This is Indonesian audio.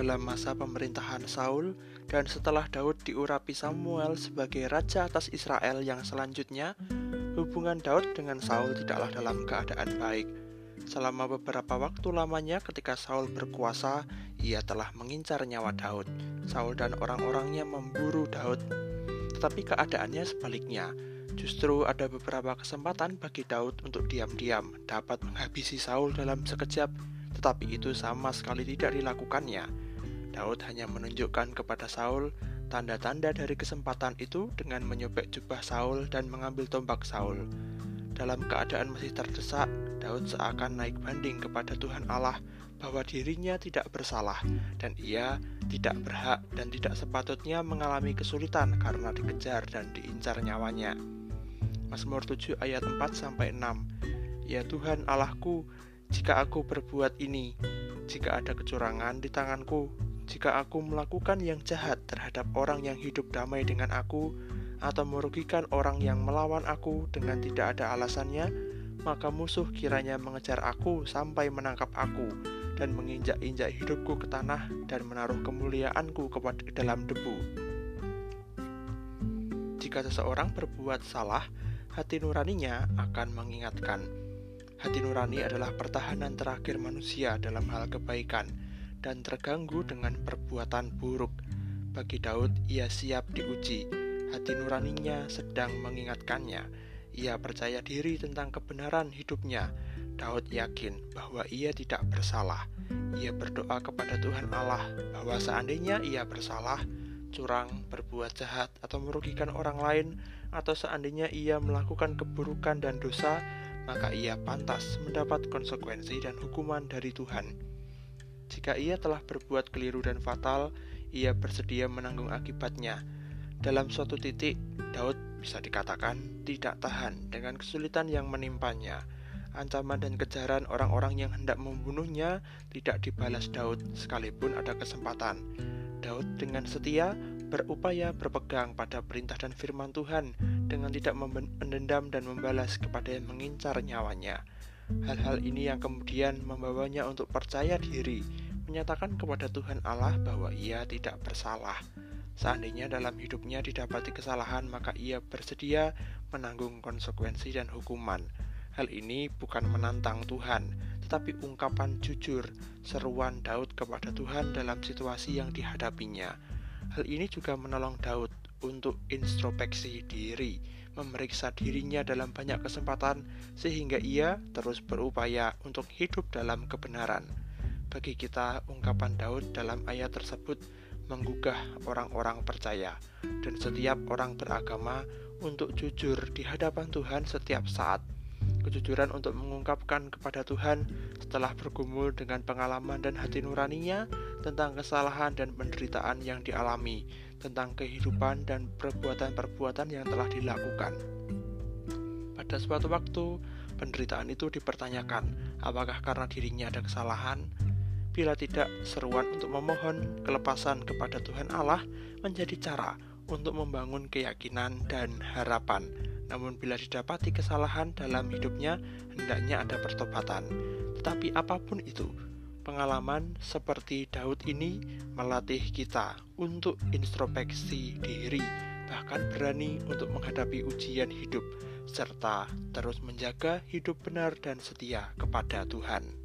dalam masa pemerintahan Saul dan setelah Daud diurapi Samuel sebagai raja atas Israel yang selanjutnya, hubungan Daud dengan Saul tidaklah dalam keadaan baik. Selama beberapa waktu lamanya ketika Saul berkuasa, ia telah mengincar nyawa Daud. Saul dan orang-orangnya memburu Daud. Tetapi keadaannya sebaliknya. Justru ada beberapa kesempatan bagi Daud untuk diam-diam dapat menghabisi Saul dalam sekejap tetapi itu sama sekali tidak dilakukannya. Daud hanya menunjukkan kepada Saul tanda-tanda dari kesempatan itu dengan menyobek jubah Saul dan mengambil tombak Saul. Dalam keadaan masih terdesak, Daud seakan naik banding kepada Tuhan Allah bahwa dirinya tidak bersalah dan ia tidak berhak dan tidak sepatutnya mengalami kesulitan karena dikejar dan diincar nyawanya. Mazmur 7 ayat 4 sampai 6. Ya Tuhan Allahku, jika aku berbuat ini, jika ada kecurangan di tanganku, jika aku melakukan yang jahat terhadap orang yang hidup damai dengan aku, atau merugikan orang yang melawan aku dengan tidak ada alasannya, maka musuh kiranya mengejar aku sampai menangkap aku dan menginjak-injak hidupku ke tanah dan menaruh kemuliaanku kepada dalam debu. Jika seseorang berbuat salah, hati nuraninya akan mengingatkan Hati nurani adalah pertahanan terakhir manusia dalam hal kebaikan dan terganggu dengan perbuatan buruk. Bagi Daud, ia siap diuji. Hati nuraninya sedang mengingatkannya. Ia percaya diri tentang kebenaran hidupnya. Daud yakin bahwa ia tidak bersalah. Ia berdoa kepada Tuhan Allah bahwa seandainya ia bersalah, curang, berbuat jahat, atau merugikan orang lain, atau seandainya ia melakukan keburukan dan dosa, maka ia pantas mendapat konsekuensi dan hukuman dari Tuhan. Jika ia telah berbuat keliru dan fatal, ia bersedia menanggung akibatnya. Dalam suatu titik, Daud bisa dikatakan tidak tahan dengan kesulitan yang menimpanya. Ancaman dan kejaran orang-orang yang hendak membunuhnya tidak dibalas Daud sekalipun ada kesempatan. Daud dengan setia berupaya berpegang pada perintah dan firman Tuhan dengan tidak mendendam dan membalas kepada yang mengincar nyawanya. Hal-hal ini yang kemudian membawanya untuk percaya diri, menyatakan kepada Tuhan Allah bahwa ia tidak bersalah. Seandainya dalam hidupnya didapati kesalahan, maka ia bersedia menanggung konsekuensi dan hukuman. Hal ini bukan menantang Tuhan, tetapi ungkapan jujur, seruan Daud kepada Tuhan dalam situasi yang dihadapinya. Hal ini juga menolong Daud untuk introspeksi diri, memeriksa dirinya dalam banyak kesempatan, sehingga ia terus berupaya untuk hidup dalam kebenaran. Bagi kita, ungkapan Daud dalam ayat tersebut menggugah orang-orang percaya dan setiap orang beragama untuk jujur di hadapan Tuhan setiap saat. Kejujuran untuk mengungkapkan kepada Tuhan setelah bergumul dengan pengalaman dan hati nuraninya tentang kesalahan dan penderitaan yang dialami, tentang kehidupan dan perbuatan-perbuatan yang telah dilakukan. Pada suatu waktu, penderitaan itu dipertanyakan, apakah karena dirinya ada kesalahan? Bila tidak, seruan untuk memohon kelepasan kepada Tuhan Allah menjadi cara untuk membangun keyakinan dan harapan. Namun bila didapati kesalahan dalam hidupnya, hendaknya ada pertobatan. Tetapi apa pun itu, Pengalaman seperti Daud ini melatih kita untuk introspeksi diri, bahkan berani untuk menghadapi ujian hidup, serta terus menjaga hidup benar dan setia kepada Tuhan.